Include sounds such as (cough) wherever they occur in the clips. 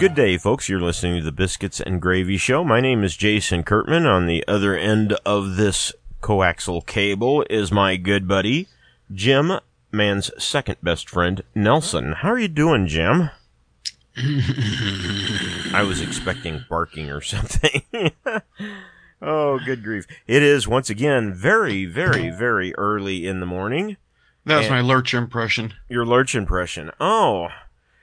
Good day, folks. You're listening to the Biscuits and Gravy Show. My name is Jason Kurtman. On the other end of this coaxial cable is my good buddy, Jim, man's second best friend, Nelson. How are you doing, Jim? (laughs) I was expecting barking or something. (laughs) oh, good grief. It is, once again, very, very, very early in the morning. That was And- my lurch impression Your lurch impression. Oh,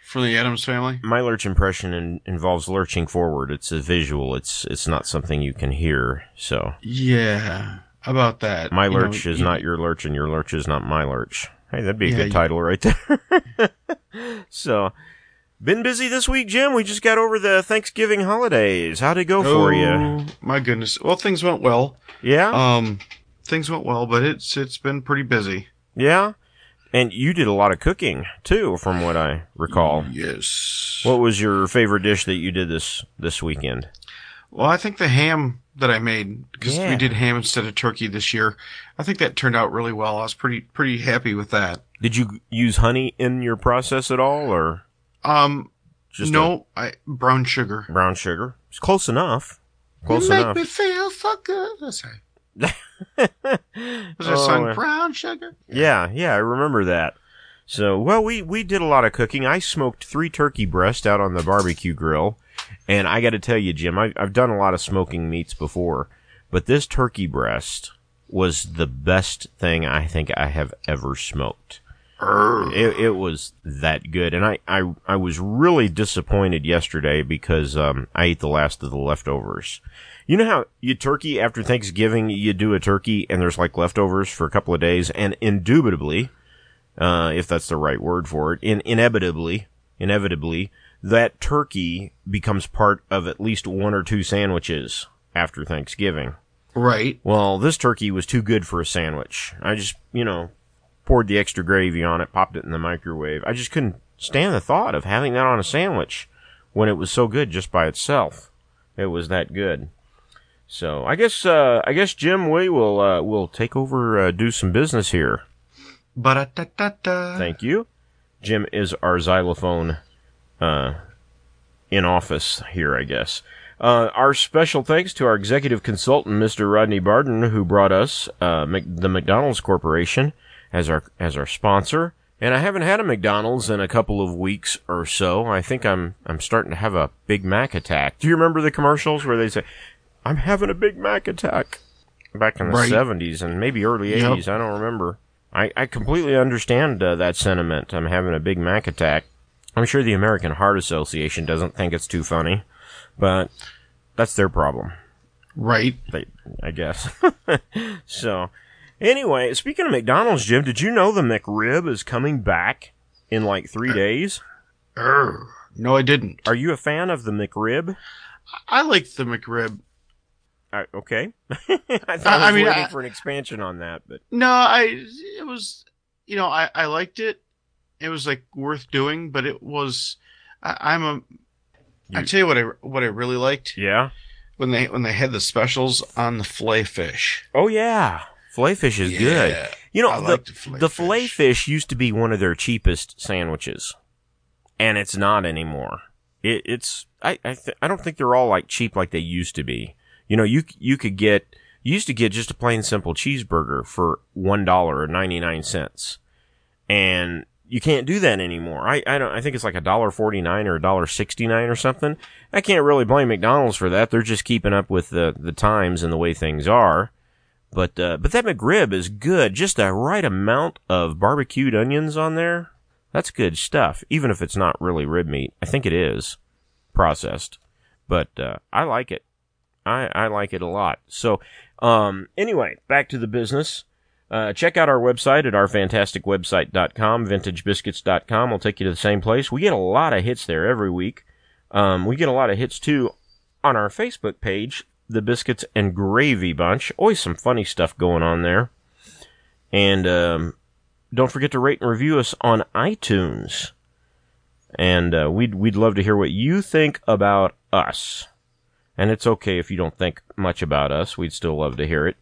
for the Addams family. my lurch impression in, involves lurching forward. It's a visual. It's it's not something you can hear. So Yeah, about that. my You know, lurch is you- not your lurch, and your lurch is not my lurch. Hey, that'd be a Yeah, good you- title right there. (laughs) so, been busy this week, Jim. We just got over the Thanksgiving holidays. How'd it go for you? Oh, My goodness. Well, things went well. Yeah, Um, things went well, but it's it's been pretty busy. yeah. And you did a lot of cooking too, from what I recall. Yes. What was your favorite dish that you did this this weekend? Well, I think the ham that I made because Yeah. we did ham instead of turkey this year. I think that turned out really well. I was pretty pretty happy with that. Did you use honey in your process at all, or Um, just no, I brown sugar. brown sugar. It's close enough. Close you enough. make me feel so good. That's right. Was that Oh, song brown sugar? yeah, yeah, I remember that. So, well, we we did a lot of cooking. I smoked three turkey breasts out on the barbecue grill, and I got to tell you, Jim, I, I've done a lot of smoking meats before, but this turkey breast was the best thing I think I have ever smoked. It, it was that good, and I, I, I was really disappointed yesterday because um, I ate the last of the leftovers. You know how you turkey after Thanksgiving you do a turkey and there's like leftovers for a couple of days, and indubitably, uh, if that's the right word for it, in, inevitably, inevitably, that turkey becomes part of at least one or two sandwiches after Thanksgiving. Right. Well, this turkey was too good for a sandwich. I just, you know, poured the extra gravy on it, popped it in the microwave. I just couldn't stand the thought of having that on a sandwich when it was so good just by itself. It was that good. So I guess, uh, I guess Jim, we will, uh, will take over, uh, do some business here. Ba-da-da-da-da. Thank you. Jim is our xylophone, uh, in office here, I guess. Uh, our special thanks to our executive consultant, Mr. Rodney Barden, who brought us uh, Mc- the McDonald's Corporation as our as our sponsor. And I haven't had a McDonald's in a couple of weeks or so. I think I'm I'm starting to have a Big Mac attack. Do you remember the commercials where they say, "I'm having a Big Mac attack"? Back in the Right. '70s and maybe early Yep. '80s. I don't remember. I, I completely understand uh, that sentiment. I'm having a Big Mac attack. I'm sure the American Heart Association doesn't think it's too funny, but that's their problem, Right. they, I guess. (laughs) so, anyway, speaking of McDonald's, Jim, did you know the McRib is coming back in like three days? Err. No, I didn't. Are you a fan of the McRib? I like the McRib. Uh, okay. (laughs) I thought I, I- I was mean, waiting I- for an expansion on that, but No, I. It was. You know, I I liked it. It was like worth doing, but it was. I, I'm a. I You- tell you what I what I really liked yeah. when they when they had the specials on the fillet fish. Oh yeah, fillet fish is good. You know, I the, like the fillet the fillet fish. fish used to be one of their cheapest sandwiches, and it's not anymore. It, it's I I, th- I don't think they're all like cheap like they used to be. You know, you you could get you used to get just a plain simple cheeseburger for one dollar or ninety nine cents, and you can't do that anymore. I I don't I think it's like a dollar forty nine or a dollar sixty nine or something. I can't really blame McDonald's for that. They're just keeping up with the the times and the way things are. But uh, but that McRib is good. Just the right amount of barbecued onions on there. That's good stuff. Even if it's not really rib meat, I think it is processed. But uh, I like it. I I like it a lot. So um, anyway, back to the business. Uh, check out our website at ourfantasticwebsite.com, vintagebiscuits.com. We'll take you to the same place. We get a lot of hits there every week. Um, we get a lot of hits too on our Facebook page, the Biscuits and Gravy Bunch. Always some funny stuff going on there. And um, don't forget to rate and review us on iTunes. And uh, we'd we'd love to hear what you think about us. And it's okay if you don't think much about us. We'd still love to hear it.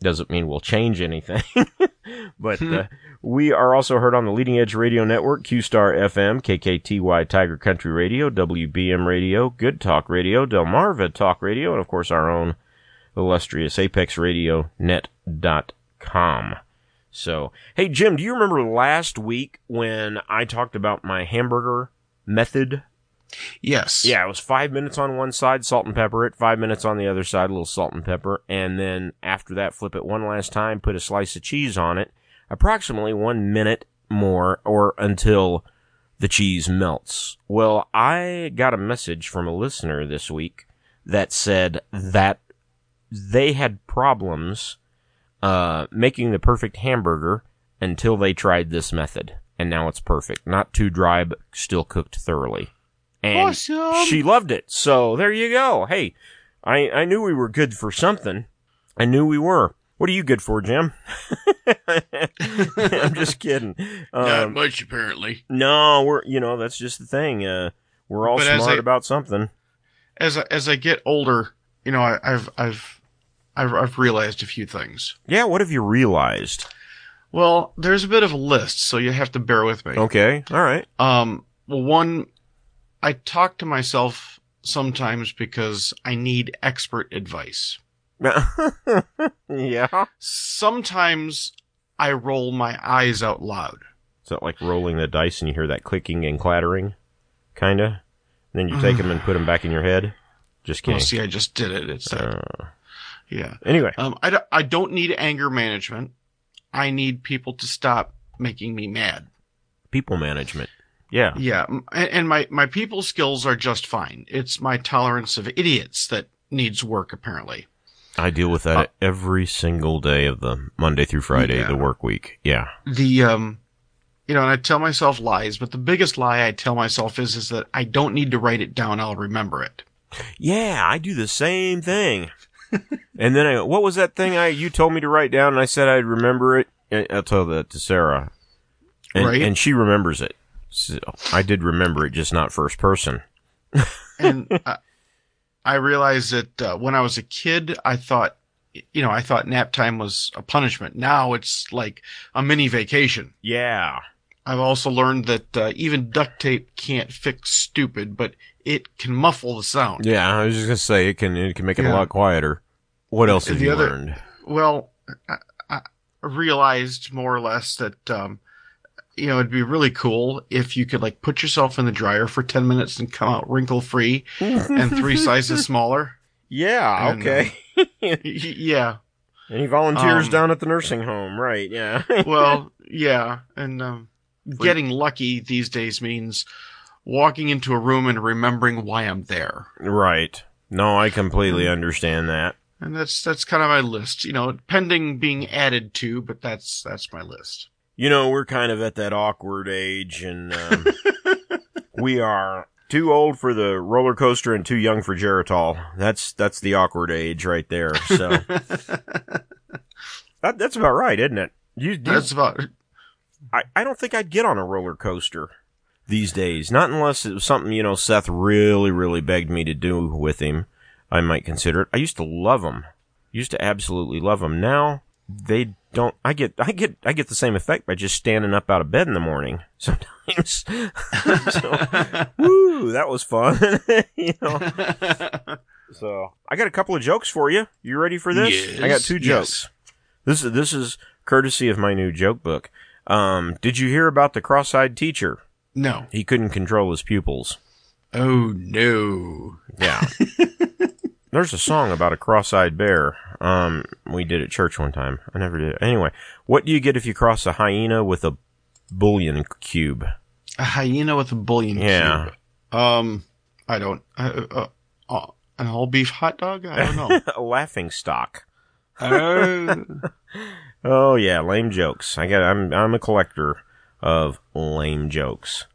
Doesn't mean we'll change anything. (laughs) but uh, we are also heard on the Leading Edge Radio Network, Q-Star FM, KKTY Tiger Country Radio, WBM Radio, Good Talk Radio, Delmarva Talk Radio, and of course our own illustrious Apex Radio Net.com. So, hey Jim, do you remember last week when I talked about my hamburger method? Yes. Yeah, it was five minutes on one side, salt and pepper it, five minutes on the other side, a little salt and pepper, and then after that, flip it one last time, put a slice of cheese on it, approximately one minute more or until the cheese melts. Well, I got a message from a listener this week that said that they had problems uh, making the perfect hamburger until they tried this method, and now it's perfect. Not too dry, but still cooked thoroughly. And Awesome. she loved it. So there you go. Hey, I I knew we were good for something. I knew we were. What are you good for, Jim? (laughs) I'm just kidding. Not Um, much, apparently. no, we're you know that's just the thing. Uh, we're all But as smart I- about something. As I, as I get older, you know, I, I've I've I've I've realized a few things. Yeah, what have you realized? Well, there's a bit of a list, so you have to bear with me. Okay, all right. Um, well, one, I talk to myself sometimes because I need expert advice. (laughs) yeah. Sometimes I roll my eyes out loud. Is that like rolling the dice and you hear that clicking and clattering, kinda? then you take them and put them back in your head. Just Well, kidding. see, I just did it. It's Uh, yeah. anyway, Um, I, don't- I don't need anger management. I need people to stop making me mad. people management. Yeah. Yeah, and, my my people skills are just fine. It's my tolerance of idiots that needs work apparently. I deal with that Uh, every single day of the Monday through Friday, Yeah. the work week. Yeah. The um, you know, and I tell myself lies, but the biggest lie I tell myself is is that I don't need to write it down. I'll remember it. Yeah, I do the same thing. (laughs) and then I, what was that thing I you told me to write down and I said I'd remember it? I- I'll tell that to Sarah. And, Right. and she remembers it. So I did remember it, just not first person. And (laughs) I, I realized that uh, when I was a kid, I thought, you know, I thought nap time was a punishment. Now it's like a mini vacation. Yeah. I've also learned that uh, even duct tape can't fix stupid, but it can muffle the sound. Yeah, I was just gonna say it can it can make it a lot quieter. What else have The you other- learned? Well, I, I realized more or less that, um, you know, it'd be really cool if you could like put yourself in the dryer for 10 minutes and come out wrinkle free (laughs) and three sizes smaller. Yeah, And, okay. (laughs) Y- yeah. Any volunteers um, down at the nursing home, right? Yeah. (laughs) Well, yeah. And, um, getting lucky these days means walking into a room and remembering why I'm there. right. No, I completely understand that. And that's, that's kind of my list, you know, pending being added to, but that's, that's my list. You know, we're kind of at that awkward age, and um, (laughs) we are too old for the roller coaster and too young for Geritol. That's that's the awkward age right there. So (laughs) that, that's about right, isn't it? You, you, That's about, I, I don't think I'd get on a roller coaster these days. Not unless it was something, you know, Seth really, really begged me to do with him. I might consider it. I used to love them. Used to absolutely love them. Now they don't. I get, I get, I get the same effect by just standing up out of bed in the morning. (laughs) Sometimes. (laughs) so, (laughs) woo, that was fun. you know. So I got a couple of jokes for you. You ready for this? Yes, I got two yes. jokes. This is this is courtesy of my new joke book. Um, did you hear about the cross-eyed teacher? no. He couldn't control his pupils. Oh no. Yeah. There's a song about a cross-eyed bear. Um, we did at church one time. I never did. Anyway, what do you get if you cross a hyena with a bouillon cube? A hyena with a bouillon Yeah. cube. Um, I don't. Uh, uh, uh, an all beef hot dog? I don't know. (laughs) a laughing stock. uh, (laughs) Oh yeah, lame jokes. I got. I'm I'm a collector of lame jokes.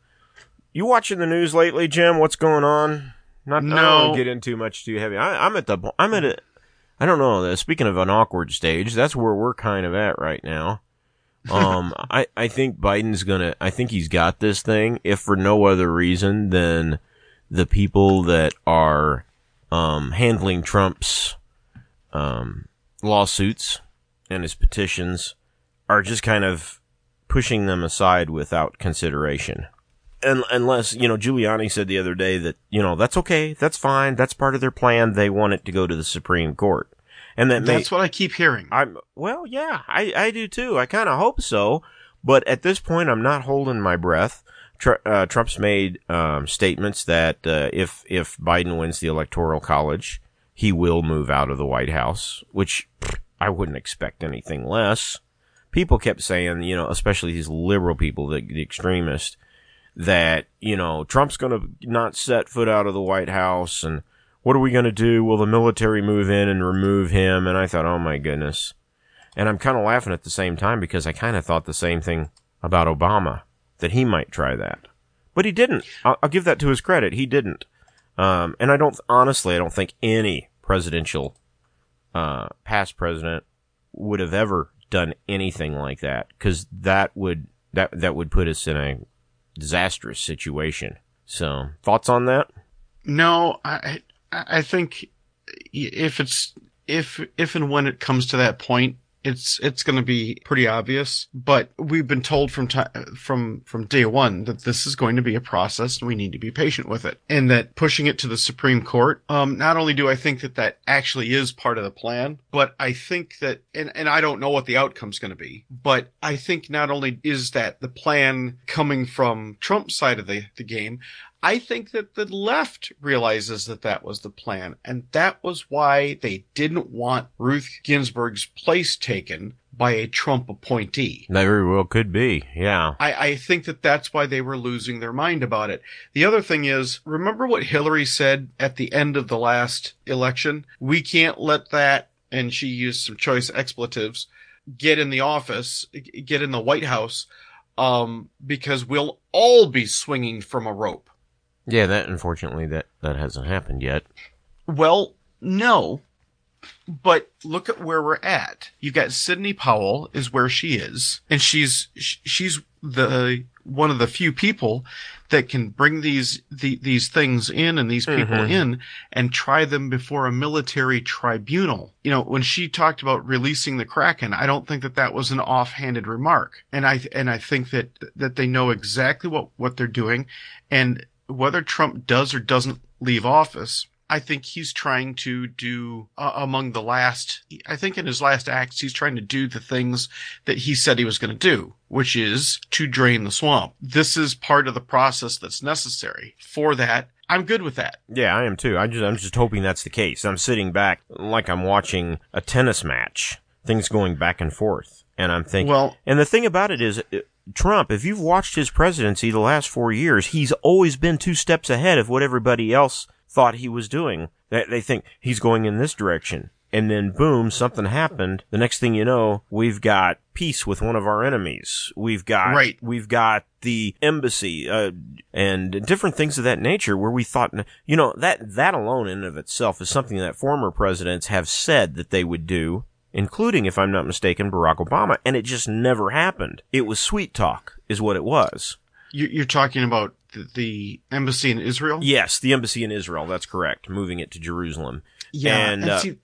You watching the news lately, Jim? What's going on? Not I don't No. get in too much too heavy. I, I'm at the. I'm at a. I don't know. Speaking of an awkward stage, that's where we're kind of at right now. (laughs) Um, I I think Biden's gonna. I think he's got this thing, if for no other reason than the people that are um handling Trump's um lawsuits and his petitions are just kind of pushing them aside without consideration. And, unless, you know, Giuliani said the other day that, you know, that's okay, that's fine, that's part of their plan, they want it to go to the Supreme Court. And that may, That's what I keep hearing. I'm well, yeah, I I do too. I kind of hope so, but at this point, I'm not holding my breath. Tr- uh, Trump's made um, statements that uh, if if Biden wins the electoral college, he will move out of the White House, which pff, I wouldn't expect anything less. People kept saying, you know, especially these liberal people, the, the extremists, that you know Trump's going to not set foot out of the White House and what are we going to do? Will the military move in and remove him? And I thought, oh my goodness. And I'm kind of laughing at the same time because I kind of thought the same thing about Obama, that he might try that. But he didn't. I'll, I'll give that to his credit. He didn't. Um, and I don't, honestly, I don't think any presidential, uh, past president would have ever done anything like that because that would, that, that would put us in a disastrous situation. So, thoughts on that? No, I I think if it's if if and when it comes to that point, it's it's going to be pretty obvious. But we've been told from from from day one that this is going to be a process, and we need to be patient with it. And that pushing it to the Supreme Court, um, not only do I think that that actually is part of the plan, but I think that, and and I don't know what the outcome's going to be, but I think not only is that the plan coming from Trump's side of the the game, I think that the left realizes that that was the plan. And that was why they didn't want Ruth Ginsburg's place taken by a Trump appointee. That very well could be. Yeah. I, I think that that's why they were losing their mind about it. The other thing is, remember what Hillary said at the end of the last election? We can't let that, and she used some choice expletives, get in the office, get in the White House, um, because we'll all be swinging from a rope. Yeah, that unfortunately that that hasn't happened yet. Well, no. But look at where we're at. You've got Sidney Powell is where she is, and she's she's the one of the few people that can bring these the, these things in and these people Mhm. in and try them before a military tribunal. You know, when she talked about releasing the Kraken, I don't think that that was an offhanded remark. And I and I think that that they know exactly what what they're doing and whether Trump does or doesn't leave office, I think he's trying to do uh, among the last. I think in his last acts, he's trying to do the things that he said he was going to do, which is to drain the swamp. This is part of the process that's necessary for that. I'm good with that. Yeah, I am too. I just I'm just hoping that's the case. I'm sitting back like I'm watching a tennis match, things going back and forth, and I'm thinking. Well, and the thing about it is, Trump. If you've watched his presidency the last four years, he's always been two steps ahead of what everybody else thought he was doing. They, they think he's going in this direction. And then boom, something happened. The next thing you know, we've got peace with one of our enemies. We've got, Right. we've got the embassy, uh, and different things of that nature where we thought, you know, that, that alone in and of itself is something that former presidents have said that they would do, including, if I'm not mistaken, Barack Obama, and it just never happened. It was sweet talk, is what it was. you- you're talking about the, the embassy in Israel. Yes, the embassy in Israel, that's correct, moving it to Jerusalem. Yeah, And, and, uh, see,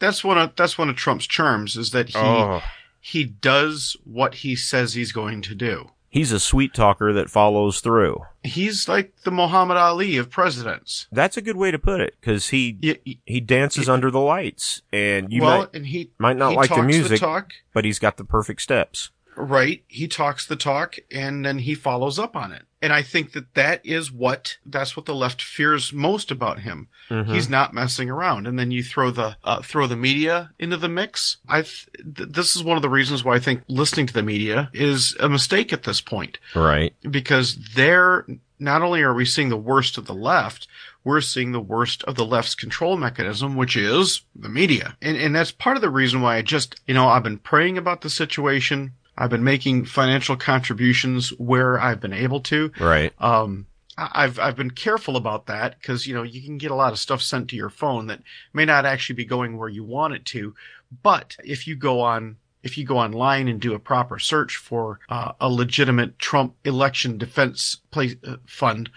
that's one of that's one of Trump's charms is that he oh, he does what he says he's going to do. He's a sweet talker that follows through. He's like the Muhammad Ali of presidents. That's a good way to put it, because he he dances under the lights, and you well, might and he might not he like the music, talk, but he's got the perfect steps. right? He talks the talk, and then he follows up on it. And I think that that is what that's what the left fears most about him. Mhm. He's not messing around. And then you throw the uh, throw the media into the mix. I th- this is one of the reasons why I think listening to the media is a mistake at this point. right. because they're not only are we seeing the worst of the left, we're seeing the worst of the left's control mechanism, which is the media. And, and that's part of the reason why I just, you know, I've been praying about the situation. I've been making financial contributions where I've been able to. Right. Um, I've I've been careful about that because you know you can get a lot of stuff sent to your phone that may not actually be going where you want it to. But if you go on if you go online and do a proper search for uh, a legitimate Trump election defense place, uh, fund,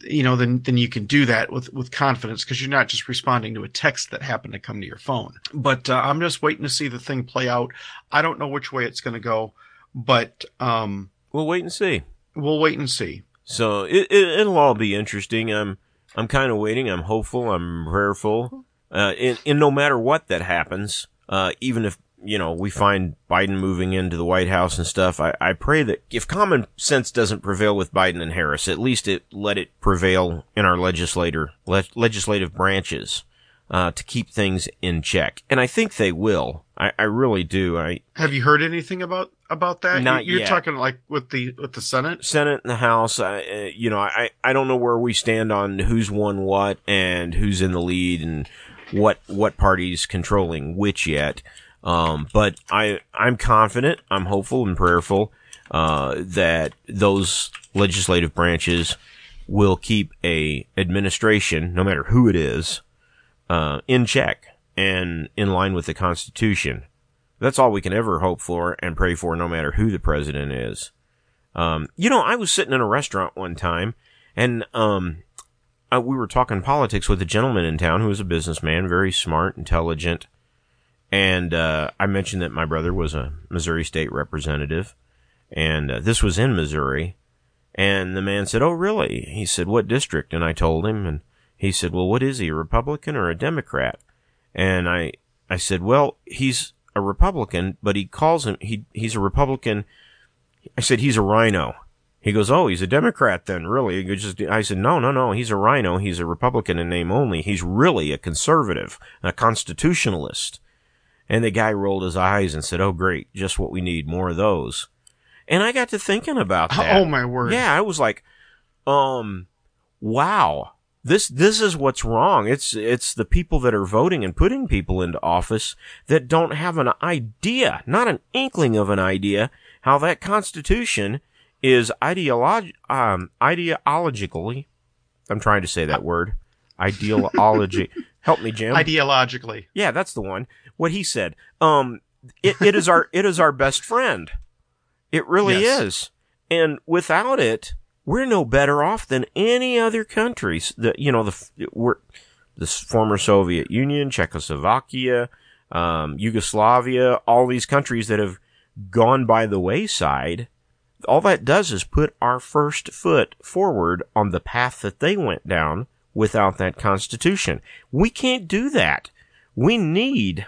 you know, then then you can do that with with confidence because you're not just responding to a text that happened to come to your phone. But uh, I'm just waiting to see the thing play out. I don't know which way it's going to go, but um, we'll wait and see. We'll wait and see. So it, it it'll all be interesting. I'm I'm kind of waiting. I'm hopeful. I'm prayerful. Uh, and, and no matter what that happens, uh, even if you know, we find Biden moving into the White House and stuff. I, I pray that if common sense doesn't prevail with Biden and Harris, at least it let it prevail in our legislator le- legislative branches uh, to keep things in check. And I think they will. I, I really do. I have you heard anything about about that? Not You're yet. talking like with the with the Senate, Senate and the House. I, uh, you know, I I don't know where we stand on who's won what and who's in the lead and what what party's controlling which yet. Um, but I, I'm confident, I'm hopeful and prayerful, uh, that those legislative branches will keep a administration, no matter who it is, uh, in check and in line with the Constitution. That's all we can ever hope for and pray for, no matter who the president is. Um, you know, I was sitting in a restaurant one time and, um, uh, we were talking politics with a gentleman in town who was a businessman, very smart, intelligent, and uh, I mentioned that my brother was a Missouri state representative, and uh, this was in Missouri. And the man said, "Oh, really?" He said, "What district?" And I told him, and he said, "Well, what is he, a Republican or a Democrat?" And I I said, "Well, he's a Republican, but he calls him he he's a Republican." I said, "He's a rhino. He goes, "Oh, he's a Democrat then, really?" Just, I said, "No, no, no. He's a rhino. He's a Republican in name only. He's really a conservative, a constitutionalist." And the guy rolled his eyes and said, "Oh, great, just what we need, more of those." And I got to thinking about that. Oh my word! Yeah, I was like, um, wow. This this is what's wrong. It's it's the people that are voting and putting people into office that don't have an idea, not an inkling of an idea, how that Constitution is ideolog um ideologically. I'm trying to say that word. Ideology. Help me, Jim. Ideologically, Yeah, that's the one. What he said. Um, it, it is our (laughs) it is our best friend. It really Yes. is. And without it, we're no better off than any other countries. The you know the we're the former Soviet Union, Czechoslovakia, um, Yugoslavia, all these countries that have gone by the wayside. All that does is put our first foot forward on the path that they went down without that constitution. We can't do that. We need,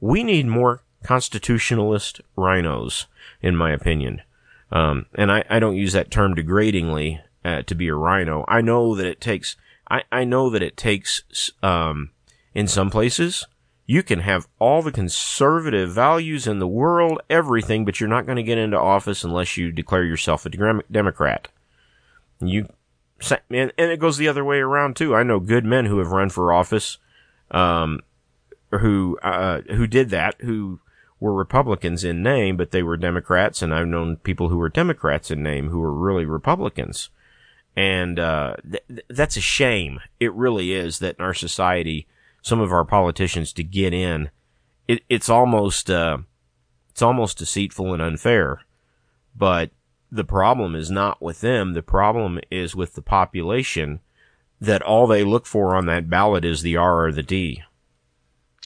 we need more constitutionalist rhinos, in my opinion. Um, and I, I don't use that term degradingly uh, to be a rhino. I know that it takes, I, I know that it takes, um, in some places, you can have all the conservative values in the world, everything, but you're not going to get into office unless you declare yourself a Dem- Democrat. You, and, and it goes the other way around too. I know good men who have run for office, um, who, uh, who did that, who were Republicans in name, but they were Democrats, and I've known people who were Democrats in name who were really Republicans. And, uh, th- th- that's a shame. It really is that in our society, some of our politicians to get in, it, it's almost, uh, it's almost deceitful and unfair. But the problem is not with them. The problem is with the population that all they look for on that ballot is the R or the D.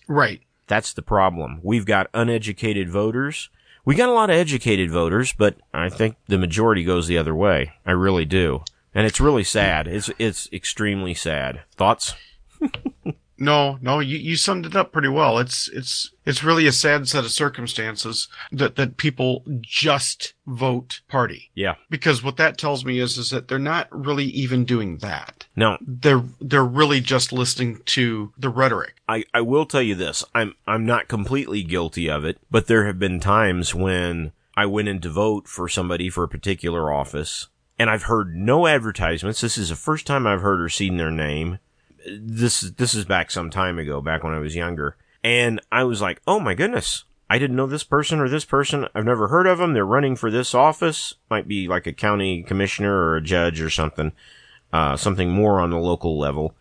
right? That's the problem. We've got uneducated voters. We got a lot of educated voters, but I think the majority goes the other way. I really do. And it's really sad. It's, it's extremely sad. Thoughts? (laughs) No, no, you, you summed it up pretty well. It's it's it's really a sad set of circumstances that that people just vote party. Yeah. Because what that tells me is is that they're not really even doing that. No, They're they're really just listening to the rhetoric. I, I will tell you this. I'm I'm not completely guilty of it, but there have been times when I went in to vote for somebody for a particular office, and I've heard no advertisements. This is the first time I've heard or seen their name. This is this is back some time ago, back when I was younger, and I was like, oh my goodness. I didn't know this person or this person. I've never heard of them. They're running for this office. Might be like a county commissioner or a judge or something. Uh, something more on the local level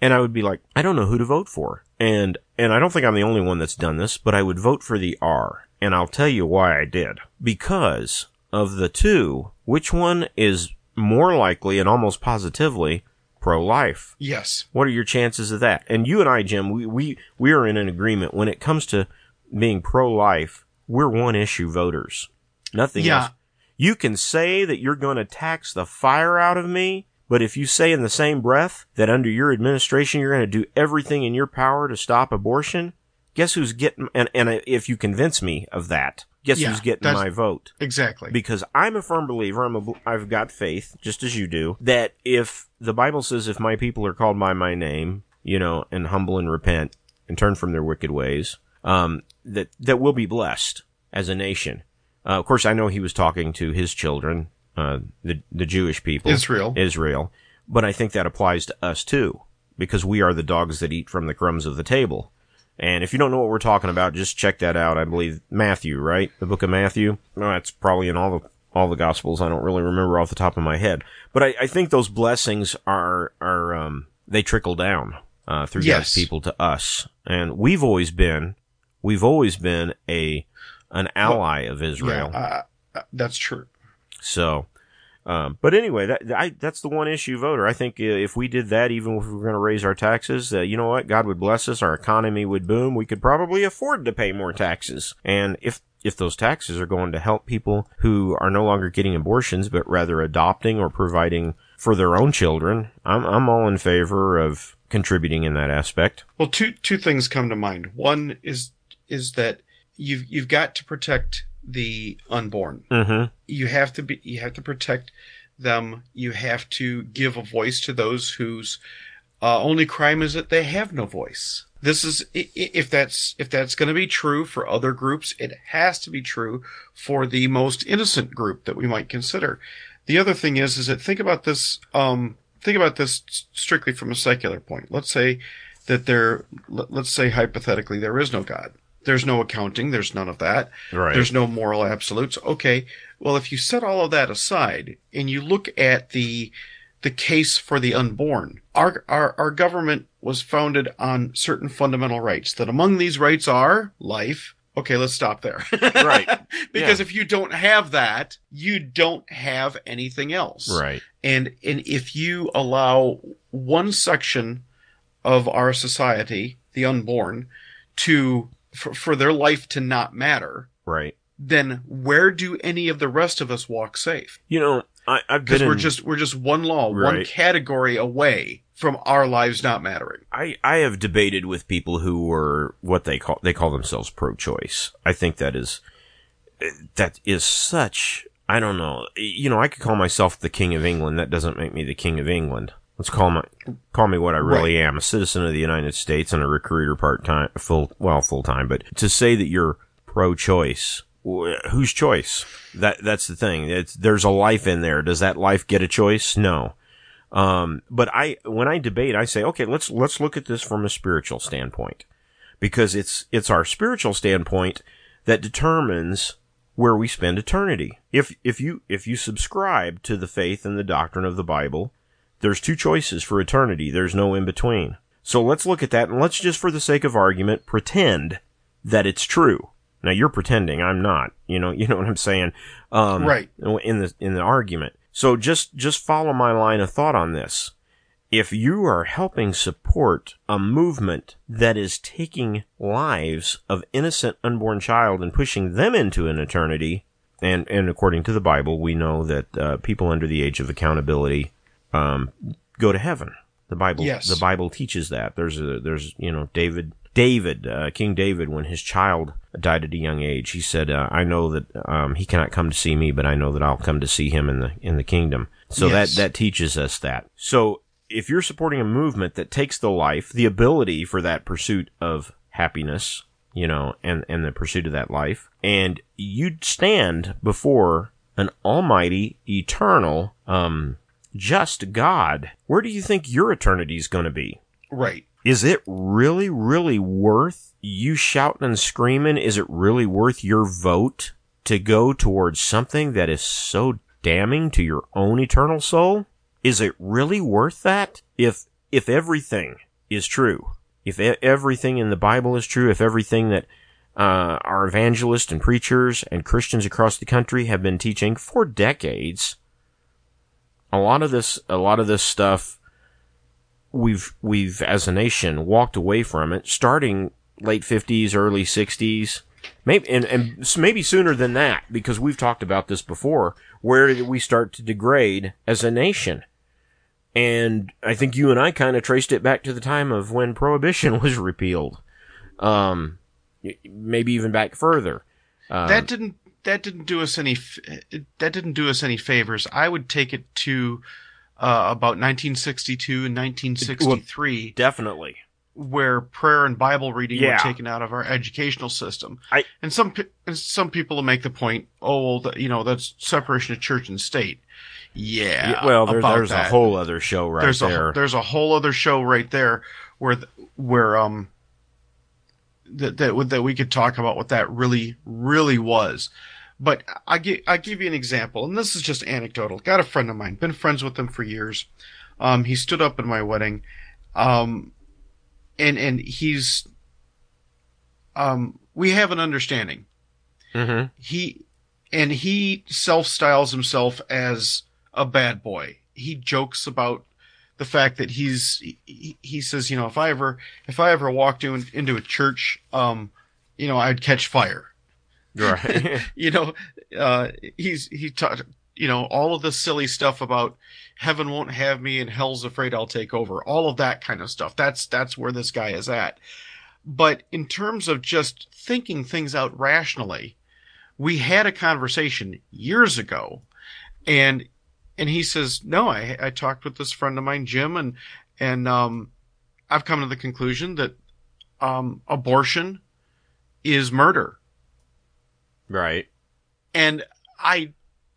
and I would be like, I don't know who to vote for. And, and I don't think I'm the only one that's done this, but I would vote for the R. And I'll tell you why I did. Because of the two, which one is more likely and almost positively pro-life. Yes. What are your chances of that? And you and I, Jim, we we we are in an agreement when it comes to being pro-life. We're one issue voters. Nothing Yeah. else. You can say that you're going to tax the fire out of me, but if you say in the same breath that under your administration you're going to do everything in your power to stop abortion, guess who's getting? And and if you convince me of that, guess Yeah, who's getting my vote? Exactly. because I'm a firm believer. I'm a, I've got faith, just as you do, that if the Bible says, if my people are called by my name, you know, and humble and repent and turn from their wicked ways, um, that that we'll be blessed as a nation. Uh, of course, I know he was talking to his children, uh, the the Jewish people, Israel. Israel, but I think that applies to us too, because we are the dogs that eat from the crumbs of the table. And if you don't know what we're talking about, just check that out. I believe Matthew, right? The book of Matthew. No, that's probably in all the all the gospels. I don't really remember off the top of my head, but I, I think those blessings are are um, they trickle down uh, through Yes. God's people to us, and we've always been we've always been a an ally of Israel. Yeah, uh, uh, that's true. So, um, but anyway, that I, that's the one issue voter. I think uh, if we did that, even if we were going to raise our taxes, uh, you know what? God would bless us. Our economy would boom. We could probably afford to pay more taxes. And if if those taxes are going to help people who are no longer getting abortions, but rather adopting or providing for their own children, I'm I'm all in favor of contributing in that aspect. Well, two two things come to mind. One is is that you've you've got to protect the unborn. Mm-hmm. You have to be you have to protect them. You have to give a voice to those whose uh, only crime is that they have no voice. This is if that's if that's going to be true for other groups, it has to be true for the most innocent group that we might consider. The other thing is is that think about this. Um, think about this strictly from a secular point. Let's say that there. Let's say hypothetically there is no God. There's no accounting. There's none of that. Right. There's no moral absolutes. Okay. Well, if you set all of that aside and you look at the the case for the unborn, our our, our government was founded on certain fundamental rights. That among these rights are life. Okay, let's stop there. (laughs) Right. (laughs) because Yeah. if you don't have that, you don't have anything else. right. And and if you allow one section of our society, the unborn, to for, for their life to not matter, Right. then where do any of the rest of us walk safe? You know, I, I've Because been we're just we're just one law, one category away from our lives not mattering. I, I have debated with people who were what they call they call themselves pro-choice. I think that is that is such I don't know. You know, I could call myself the king of England. That doesn't make me the king of England. Let's call my call me what I really am, a citizen of the United States and a recruiter part time full well full time, but to say that you're pro-choice wh- Whose choice? That that's the thing. It's, there's a life in there. Does that life get a choice? No. Um, but I, when I debate, I say, okay, let's, let's look at this from a spiritual standpoint because it's, it's our spiritual standpoint that determines where we spend eternity. If, if you, if you subscribe to the faith and the doctrine of the Bible, there's two choices for eternity. There's no in between. So let's look at that and let's just for the sake of argument pretend that it's true. Now you're pretending, I'm not. You know, (laughs) you know what I'm saying? Um, Right. In the, in the argument. So just, just follow my line of thought on this. If you are helping support a movement that is taking lives of innocent unborn child and pushing them into an eternity, and, and according to the Bible, we know that uh, people under the age of accountability um, go to heaven. The Bible, Yes. the Bible teaches that. There's a, there's, you know, David, David, uh, King David, when his child died at a young age, he said, uh, "I know that um, he cannot come to see me, but I know that I'll come to see him in the in the kingdom." So Yes. that that teaches us that. So if you're supporting a movement that takes the life, the ability for that pursuit of happiness, you know, and and the pursuit of that life, and you'd stand before an almighty, eternal, um, just God, where do you think your eternity is going to be? Right. Is it really, really worth you shouting and screaming? Is it really worth your vote to go towards something that is so damning to your own eternal soul? Is it really worth that? If, if everything is true, if everything in the Bible is true, if everything that uh, our evangelists and preachers and Christians across the country have been teaching for decades, a lot of this, a lot of this stuff, we've we've as a nation walked away from it, starting late fifties, early sixties, maybe and, and maybe sooner than that, because we've talked about this before. Where did we start to degrade as a nation? And I think you and I kind of traced it back to the time of when prohibition (laughs) was repealed. Um, maybe even back further. Um, that didn't that didn't do us any that didn't do us any favors. I would take it to uh, about 1962 and 1963. Well, definitely. Where prayer and Bible reading Yeah. were taken out of our educational system, I- and some and some people will make the point, oh, well, you know, that's separation of church and state. Yeah, Yeah, well, there, there's that. a whole other show right there's there. a there's a whole other show right there where where um that that that we could talk about what that really really was. But I give I give you an example, and this is just anecdotal. Got a friend of mine, been friends with him for years. Um, he stood up at my wedding, um, and and he's um we have an understanding hmm he and he self styles himself as a bad boy. He jokes about the fact that he's he, he says, you know, if I ever if I ever walked in, into a church, um, you know, I'd catch fire. Right. (laughs) You know, uh, he's he taught you know all of the silly stuff about heaven won't have me and hell's afraid I'll take over. All of that kind of stuff. That's that's where this guy is at. But in terms of just thinking things out rationally, we had a conversation years ago and and he says no i i talked with this friend of mine jim and and um i've come to the conclusion that um abortion is murder right. and i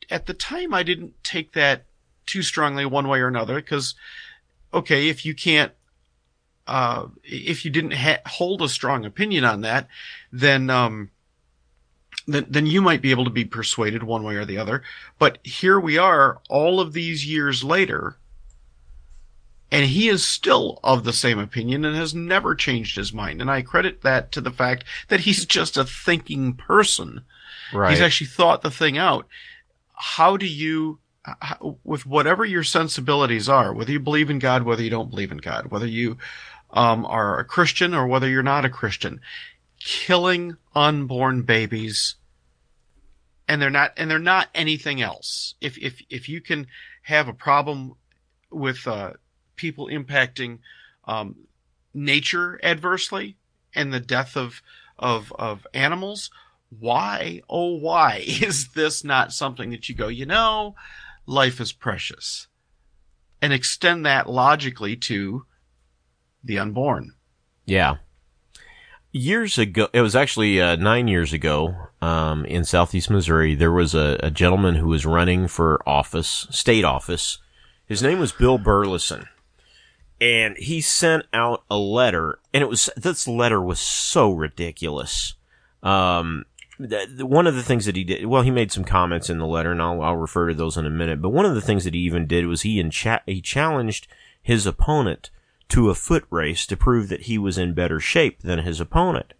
at the time i didn't take that too strongly one way or another because okay if you can't uh if you didn't ha- hold a strong opinion on that then um then, then you might be able to be persuaded one way or the other. But here we are all of these years later, and he is still of the same opinion and has never changed his mind. And I credit that to the fact that he's just a thinking person. Right. He's actually thought the thing out. How do you, how, with whatever your sensibilities are, whether you believe in God, whether you don't believe in God, whether you um, are a Christian or whether you're not a Christian, killing unborn babies, and they're not, and they're not anything else. If if if you can have a problem with uh, people impacting um, nature adversely and the death of of of animals, why oh why (laughs) is this not something that you go you know life is precious and extend that logically to the unborn Yeah. Years ago, it was actually uh, nine years ago um, in southeast Missouri. There was a, a gentleman who was running for office, state office. His name was Bill Burleson, and he sent out a letter, and it was this letter was so ridiculous. Um, one of the things that he did, well, he made some comments in the letter, and I'll, I'll refer to those in a minute. But one of the things that he even did was he in cha- he challenged his opponent to a foot race to prove that he was in better shape than his opponent.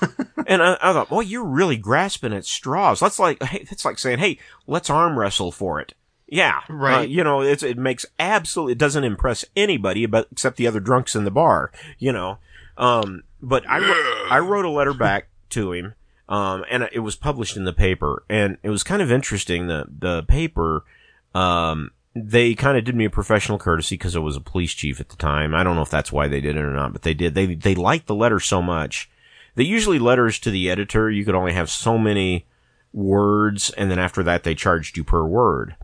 (laughs) and I, I thought, boy, you're really grasping at straws. That's like, hey, that's like saying, hey, let's arm wrestle for it. Yeah, Right. Uh, you know, it's, it makes absolutely, it doesn't impress anybody but except the other drunks in the bar, you know. Um, but I, I wrote a letter back to him, um, and it was published in the paper, and it was kind of interesting. The, the paper, um, they kind of did me a professional courtesy because I was a police chief at the time. I don't know if that's why they did it or not, but they did. They, they liked the letter so much. They usually letters to the editor, you could only have so many words, and then after that, they charged you per word.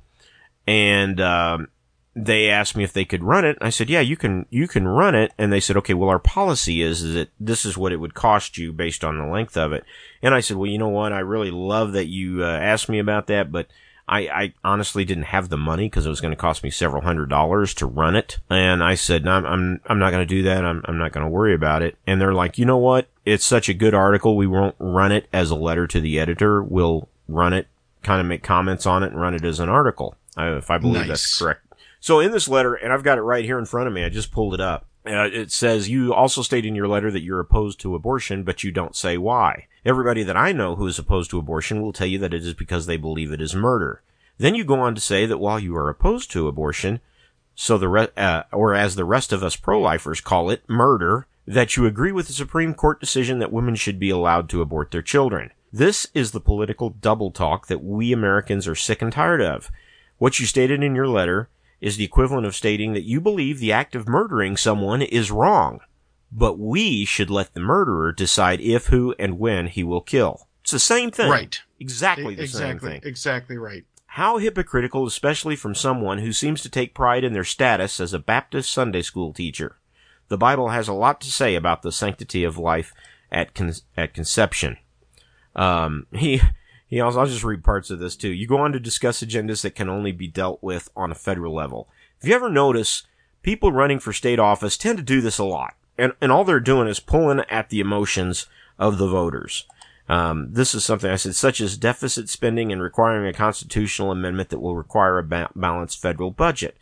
And, um, they asked me if they could run it. I said, yeah, you can, you can run it. And they said, okay, well, our policy is, is that this is what it would cost you based on the length of it. And I said, well, you know what? I really love that you uh, asked me about that, but I, I honestly didn't have the money because it was going to cost me several hundred dollars to run it. And I said, no, I'm, I'm, I'm not going to do that. I'm, I'm not going to worry about it. And they're like, you know what? It's such a good article. We won't run it as a letter to the editor. We'll run it, kind of make comments on it and run it as an article. Uh, if I believe that's correct. So in this letter, and I've got it right here in front of me. I just pulled it up. Uh, it says you also state in your letter that you're opposed to abortion, but you don't say why. Everybody that I know who is opposed to abortion will tell you that it is because they believe it is murder. Then you go on to say that while you are opposed to abortion, so the re- uh, or as the rest of us pro-lifers call it, murder, that you agree with the Supreme Court decision that women should be allowed to abort their children. This is the political double talk that we Americans are sick and tired of. What you stated in your letter is the equivalent of stating that you believe the act of murdering someone is wrong, but we should let the murderer decide if, who, and when he will kill. It's the same thing. Right. Exactly the exactly, same thing. Exactly right. How hypocritical, especially from someone who seems to take pride in their status as a Baptist Sunday school teacher. The Bible has a lot to say about the sanctity of life at con- at conception. Um, (laughs) he he also I'll just read parts of this too. You go on to discuss agendas that can only be dealt with on a federal level. If you ever notice, people running for state office tend to do this a lot, and and all they're doing is pulling at the emotions of the voters. Um, this is something I said, such as deficit spending and requiring a constitutional amendment that will require a ba- balanced federal budget.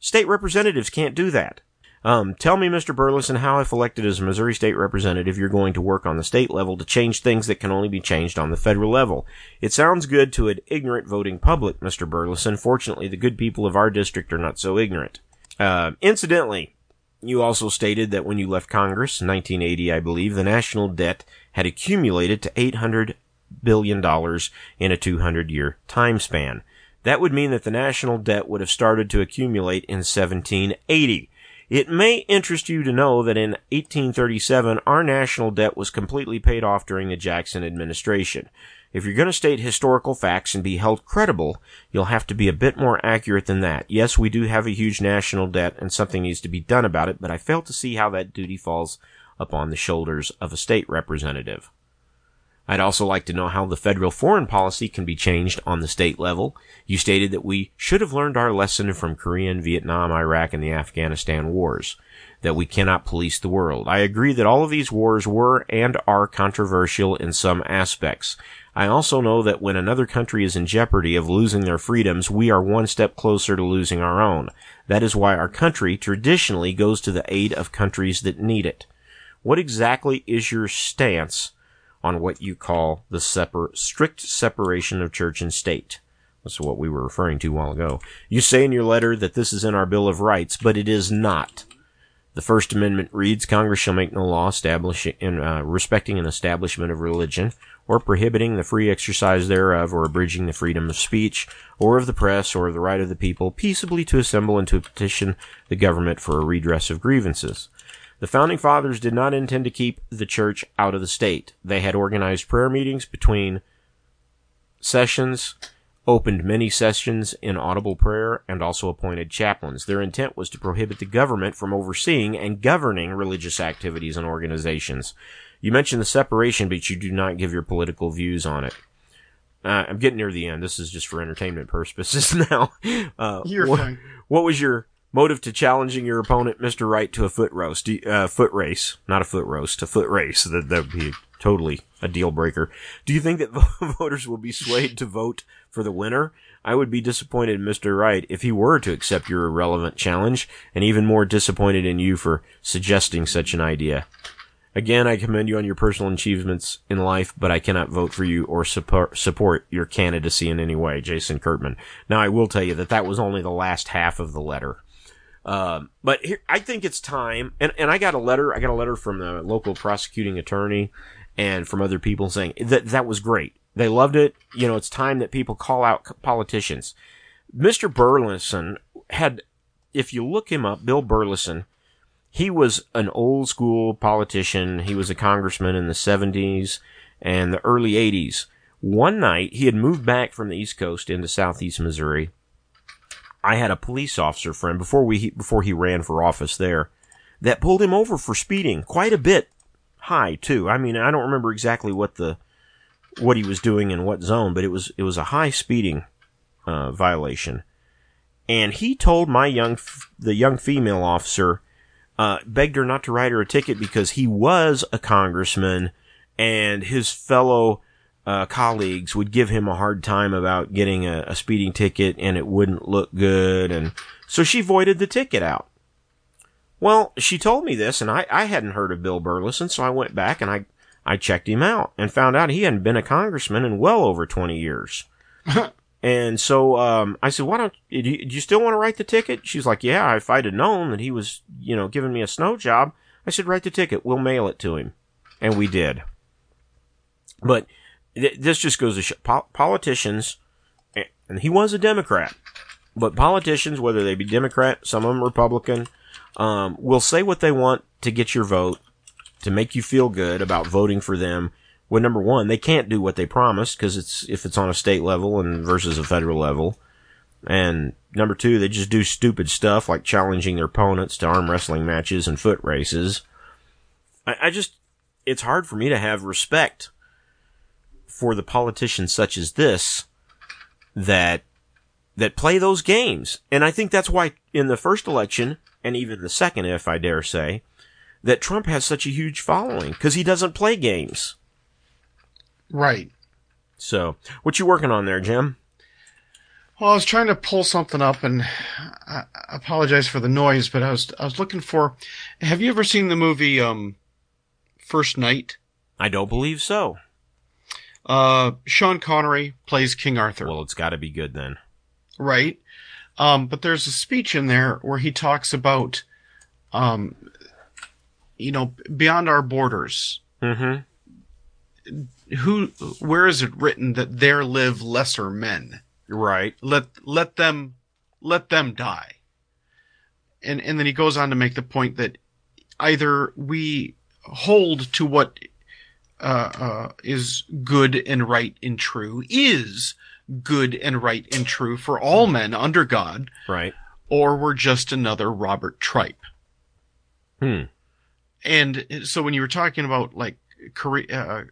State representatives can't do that. Um, tell me, Mr. Burlison, how if elected as a Missouri state representative, you're going to work on the state level to change things that can only be changed on the federal level. It sounds good to an ignorant voting public, Mr. Burlison. Fortunately, the good people of our district are not so ignorant. Uh, incidentally, you also stated that when you left Congress in 1980, I believe, the national debt had accumulated to 800 billion dollars in a 200 year time span. That would mean that the national debt would have started to accumulate in 1780. It may interest you to know that in 1837, our national debt was completely paid off during the Jackson administration. If you're going to state historical facts and be held credible, you'll have to be a bit more accurate than that. Yes, we do have a huge national debt and something needs to be done about it, but I fail to see how that duty falls upon the shoulders of a state representative. I'd also like to know how the federal foreign policy can be changed on the state level. You stated that we should have learned our lesson from Korean, Vietnam, Iraq, and the Afghanistan wars. That we cannot police the world. I agree that all of these wars were and are controversial in some aspects. I also know that when another country is in jeopardy of losing their freedoms, we are one step closer to losing our own. That is why our country traditionally goes to the aid of countries that need it. What exactly is your stance on what you call the separ- strict separation of church and state. That's what we were referring to a while ago. You say in your letter that this is in our Bill of Rights, but it is not. The First Amendment reads, Congress shall make no law establishing, uh, respecting an establishment of religion, or prohibiting the free exercise thereof, or abridging the freedom of speech, or of the press, or of the right of the people peaceably to assemble and to petition the government for a redress of grievances. The founding fathers did not intend to keep the church out of the state. They had organized prayer meetings between sessions, opened many sessions in audible prayer, and also appointed chaplains. Their intent was to prohibit the government from overseeing and governing religious activities and organizations. You mentioned the separation, but you do not give your political views on it. Uh, I'm getting near the end. This is just for entertainment purposes (laughs) now. Uh, You're what, fine. what was your motive to challenging your opponent, Mr. Wright, to a foot roast, uh, foot race, not a foot roast, a foot race. That that would be totally a deal breaker. Do you think that (laughs) voters will be swayed to vote for the winner? I would be disappointed in Mr. Wright if he were to accept your irrelevant challenge, and even more disappointed in you for suggesting such an idea. Again, I commend you on your personal achievements in life, but I cannot vote for you or support, support your candidacy in any way, Jason Kurtman. Now, I will tell you that that was only the last half of the letter. Um, but here, I think it's time, and, and I got a letter, I got a letter from the local prosecuting attorney and from other people saying that that was great. They loved it. You know, it's time that people call out politicians. Mr. Burlison had, if you look him up, Bill Burlison, he was an old school politician. He was a congressman in the 70s and the early 80s. One night, he had moved back from the East Coast into Southeast Missouri I had a police officer friend before we before he ran for office there that pulled him over for speeding quite a bit high too. I mean, I don't remember exactly what the what he was doing in what zone, but it was it was a high speeding uh, violation. And he told my young the young female officer uh, begged her not to write her a ticket because he was a congressman and his fellow uh, colleagues would give him a hard time about getting a, a speeding ticket and it wouldn't look good. And so she voided the ticket out. Well, she told me this and I, I hadn't heard of Bill Burlison. So I went back and I, I checked him out and found out he hadn't been a congressman in well over 20 years. (laughs) And so um, I said, "Why don't do you, do you still want to write the ticket?" She's like, "Yeah, if I'd have known that he was, you know, giving me a snow job." I said, "Write the ticket. We'll mail it to him," and we did. But this just goes to show po- politicians, and he was a Democrat, but politicians, whether they be Democrat, some of them Republican, um, will say what they want to get your vote, to make you feel good about voting for them. When number one, they can't do what they promised because it's if it's on a state level and versus a federal level. And number two, they just do stupid stuff like challenging their opponents to arm wrestling matches and foot races. I, I just, it's hard for me to have respect for the politicians such as this that that play those games. And I think that's why in the first election and even the second, if I dare say, that Trump has such a huge following because he doesn't play games. Right. So, what you working on there, Jim? Well, I was trying to pull something up, and I apologize for the noise, but I was I was looking for. Have you ever seen the movie um, First Knight? I don't believe so. Uh, Sean Connery plays King Arthur. Well, it's got to be good then. Right. Um, but there's a speech in there where he talks about, um, you know, beyond our borders. Mm-hmm. Who, where is it written that there live lesser men? Right. Let let them let them die. And and then he goes on to make the point that either we hold to what uh, uh, is good and right and true is good and right and true for all men under God, Right. or we're just another robber tribe. Hmm. And so when you were talking about like Korea, uh,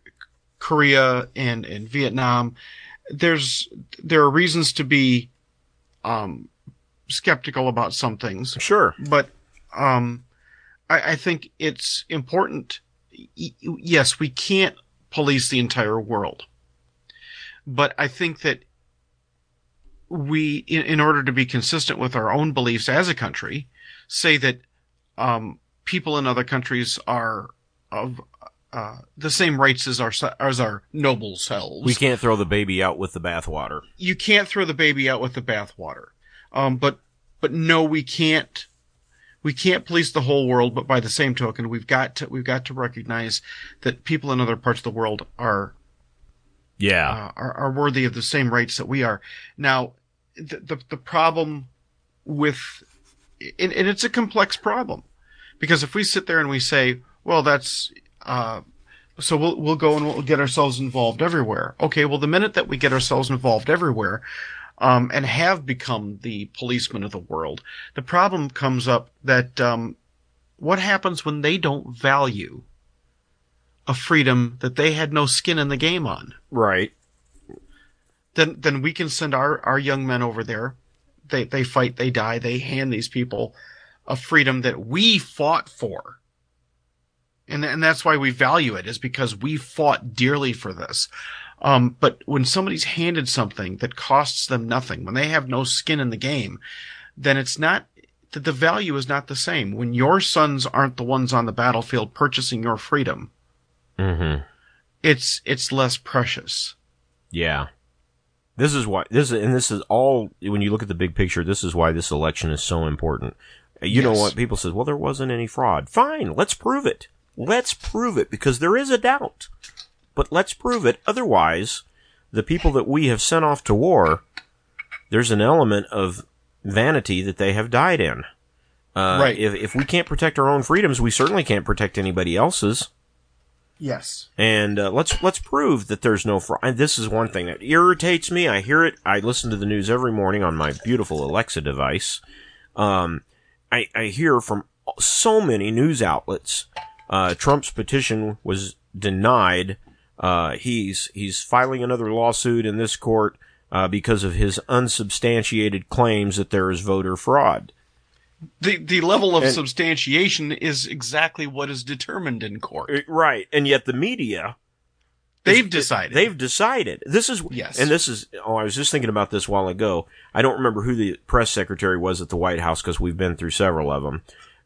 Korea and, and Vietnam, there's, there are reasons to be, um, skeptical about some things, Sure. but, um, I, I think it's important. Yes, we can't police the entire world, but I think that we, in, in order to be consistent with our own beliefs as a country, say that, um, people in other countries are of uh, the same rights as our as our noble selves. We can't throw the baby out with the bathwater. You can't throw the baby out with the bathwater. Um, but but no, we can't. We can't police the whole world. But by the same token, we've got to we've got to recognize that people in other parts of the world are Yeah. uh, are, are worthy of the same rights that we are. Now, the the, the problem with and, and it's a complex problem because if we sit there and we say, well, that's uh, so we'll we'll go and we'll get ourselves involved everywhere. Okay, well, the minute that we get ourselves involved everywhere. Um, and have become the policemen of the world. The problem comes up that um, what happens when they don't value a freedom that they had no skin in the game on? right. then then we can send our our young men over there. They they fight, they die, they hand these people a freedom that we fought for. And and that's why we value it is because we fought dearly for this. Um, but when somebody's handed something that costs them nothing, when they have no skin in the game, then it's not that the value is not the same. When your sons aren't the ones on the battlefield purchasing your freedom, Mm-hmm. it's it's less precious. Yeah. This is why this and this is all when you look at the big picture. This is why this election is so important. Uh, You know what? People says, well, there wasn't any fraud. Fine, let's prove it. Let's prove it because there is a doubt. But let's prove it. Otherwise, the people that we have sent off to war, there's an element of vanity that they have died in. Uh, Right. If, if we can't protect our own freedoms, we certainly can't protect anybody else's. Yes. And uh, let's let's prove that there's no fraud. And This is one thing that irritates me. I hear it. I listen to the news every morning on my beautiful Alexa device. Um, I, I hear from so many news outlets. Uh, Trump's petition was denied. Uh, he's he's filing another lawsuit in this court uh, because of his unsubstantiated claims that there is voter fraud. The the level of And- substantiation is exactly what is determined in court. Uh, Right, and yet the media They've Is- decided. They've decided. This is Yes. and this is. Oh, I was just thinking about this a while ago. I don't remember who the press secretary was at the White House because we've been through several of them.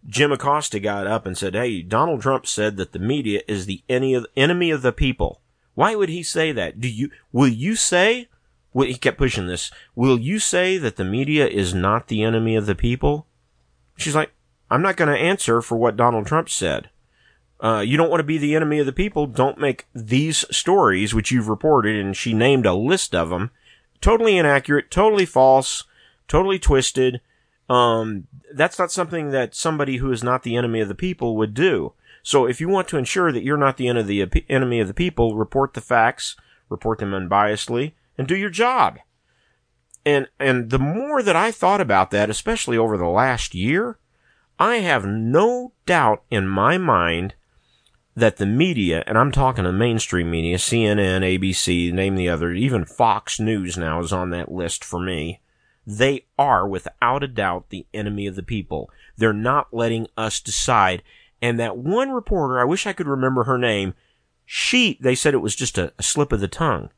Jim Acosta got up and said, "Hey, Donald Trump said that the media is the enemy of the people. Why would he say that? Do you will you say Well, he kept pushing this. Will you say that the media is not the enemy of the people? She's like, I'm not going to answer for what Donald Trump said. Uh, you don't want to be the enemy of the people. Don't make these stories, which you've reported, and she named a list of them, totally inaccurate, totally false, totally twisted. Um, that's not something that somebody who is not the enemy of the people would do. So if you want to ensure that you're not the enemy of the people, report the facts, report them unbiasedly, and do your job. And, and the more that I thought about that, especially over the last year, I have no doubt in my mind that the media, and I'm talking the mainstream media, CNN, ABC, name the other, even Fox News now is on that list for me. They are without a doubt the enemy of the people. They're not letting us decide. And that one reporter, I wish I could remember her name, she, they said it was just a, a slip of the tongue.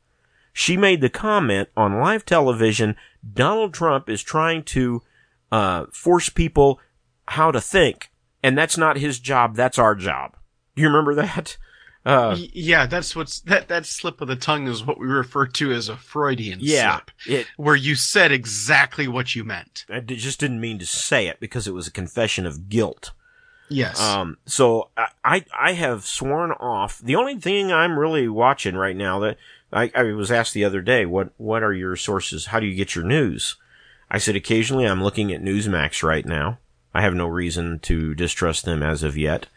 She made the comment on live television, Donald Trump is trying to, uh, force people how to think. And that's not his job. That's our job. Do you remember that? Uh, yeah, that's what's that. That slip of the tongue is what we refer to as a Freudian yeah, slip, it, where you said exactly what you meant. I just didn't mean to say it because it was a confession of guilt. Yes. Um. So I I have sworn off. The only thing I'm really watching right now that I, I was asked the other day, what what are your sources? How do you get your news? I said occasionally I'm looking at Newsmax right now. I have no reason to distrust them as of yet.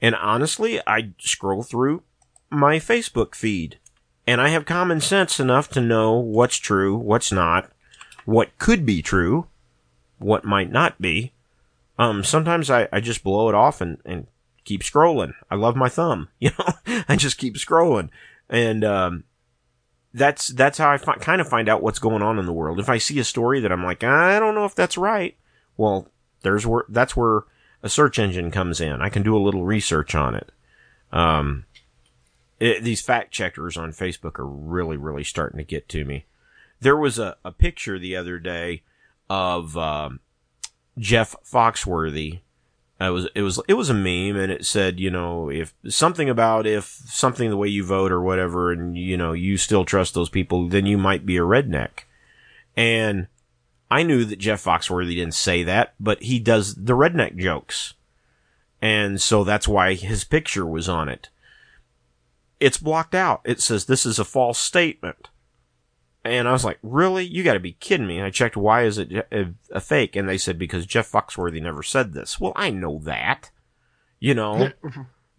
And honestly, I scroll through my Facebook feed and I have common sense enough to know what's true, what's not, what could be true, what might not be. Um, sometimes I, I just blow it off and, and keep scrolling. I love my thumb, (laughs) you know, I just keep scrolling. And, um, that's, that's how I fi- kind of find out what's going on in the world. If I see a story that I'm like, I don't know if that's right. Well, there's where, that's where a search engine comes in. I can do a little research on it. Um, it, these fact checkers on Facebook are really, really starting to get to me. There was a, a picture the other day of um, Jeff Foxworthy. It was it was it was a meme, and it said, you know, if something about if something the way you vote or whatever, and you know you still trust those people, then you might be a redneck. And I knew that Jeff Foxworthy didn't say that, but he does the redneck jokes. And so that's why his picture was on it. It's blocked out. It says this is a false statement. And I was like, really? You gotta be kidding me. And I checked why is it a, fake? And they said because Jeff Foxworthy never said this. Well, I know that. You know?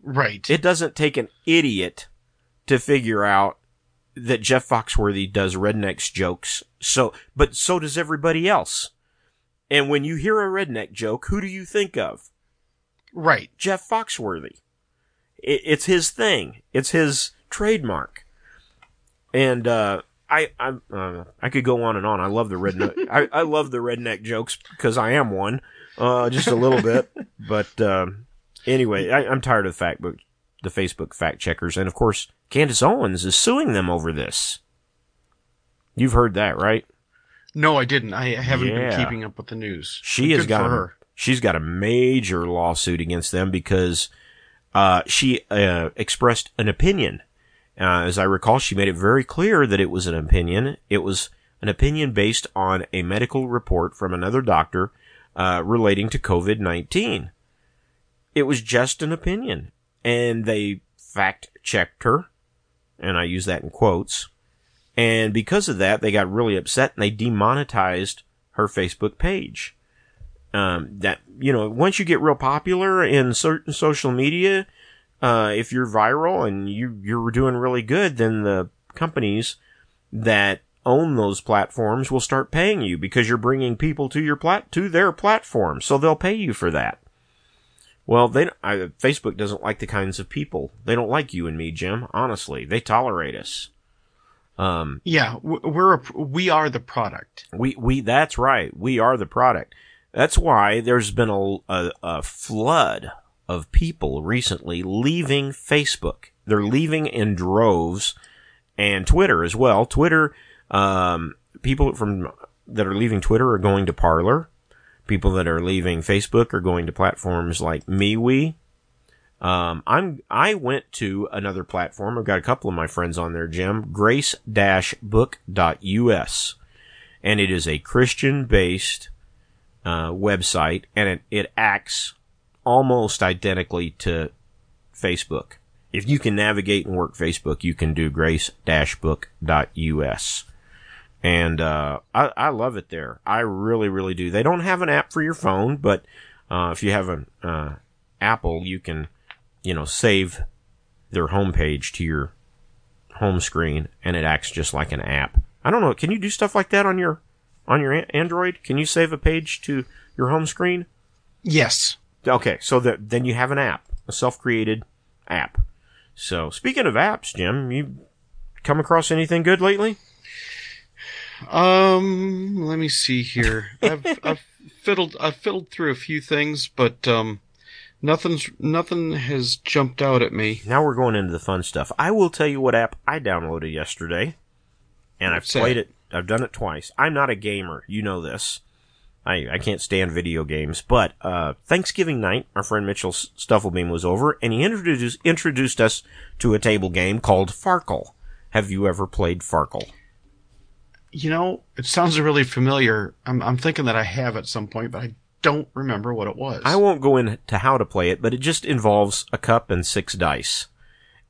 Right. It doesn't take an idiot to figure out that Jeff Foxworthy does rednecks jokes. So, but so does everybody else. And when you hear a redneck joke, who do you think of? Right. Jeff Foxworthy. It, it's his thing. It's his trademark. And, uh, I, I, uh, I could go on and on. I love the redneck. (laughs) I, I love the redneck jokes because I am one, uh, just a little bit. But, um, anyway, I, am tired of the fact book, the Facebook fact checkers. And of course, Candace Owens is suing them over this. You've heard that, right? No, I didn't. I haven't yeah. been keeping up with the news. She has got a, she's got a major lawsuit against them because uh, she uh, expressed an opinion. Uh, as I recall, she made it very clear that it was an opinion. It was an opinion based on a medical report from another doctor uh, relating to COVID nineteen. It was just an opinion, and they fact checked her and I use that in quotes. And because of that, they got really upset and they demonetized her Facebook page. Um, that, you know, once you get real popular in certain social media, uh, if you're viral and you, you're doing really good, then the companies that own those platforms will start paying you because you're bringing people to your plat, to their platform. So they'll pay you for that. Well, they I, Facebook doesn't like the kinds of people. They don't like you and me, Jim. Honestly, they tolerate us. Um, yeah, we're a, we are the product. We we that's right. We are the product. That's why there's been a, a, a flood of people recently leaving Facebook. They're leaving in droves, and Twitter as well. Twitter, um, people from that are leaving Twitter are going to Parler people that are leaving Facebook are going to platforms like MeWe. Um, I'm I went to another platform. I've got a couple of my friends on there, Jim. Grace-book.us, and it is a Christian-based uh, website, and it it acts almost identically to Facebook. If you can navigate and work Facebook, you can do grace-book.us. And, uh, I, I love it there. I really, really do. They don't have an app for your phone, but, uh, if you have an, uh, Apple, you can, you know, save their homepage to your home screen and it acts just like an app. I don't know. Can you do stuff like that on your, on your Android? Can you save a page to your home screen? Yes. Okay. So that, then you have an app, a self-created app. So speaking of apps, Jim, you come across anything good lately? Um, let me see here. (laughs) I've I've fiddled I've fiddled through a few things, but um, nothing's nothing has jumped out at me. Now we're going into the fun stuff. I will tell you what app I downloaded yesterday, and I've What's played that? it. I've done it twice. I'm not a gamer, you know this. I, I can't stand video games, but uh, Thanksgiving night, our friend Mitchell Stufflebeam was over, and he introduced introduced us to a table game called Farkle. Have you ever played Farkle? You know, it sounds really familiar. I'm I'm thinking that I have at some point, but I don't remember what it was. I won't go into how to play it, but it just involves a cup and six dice.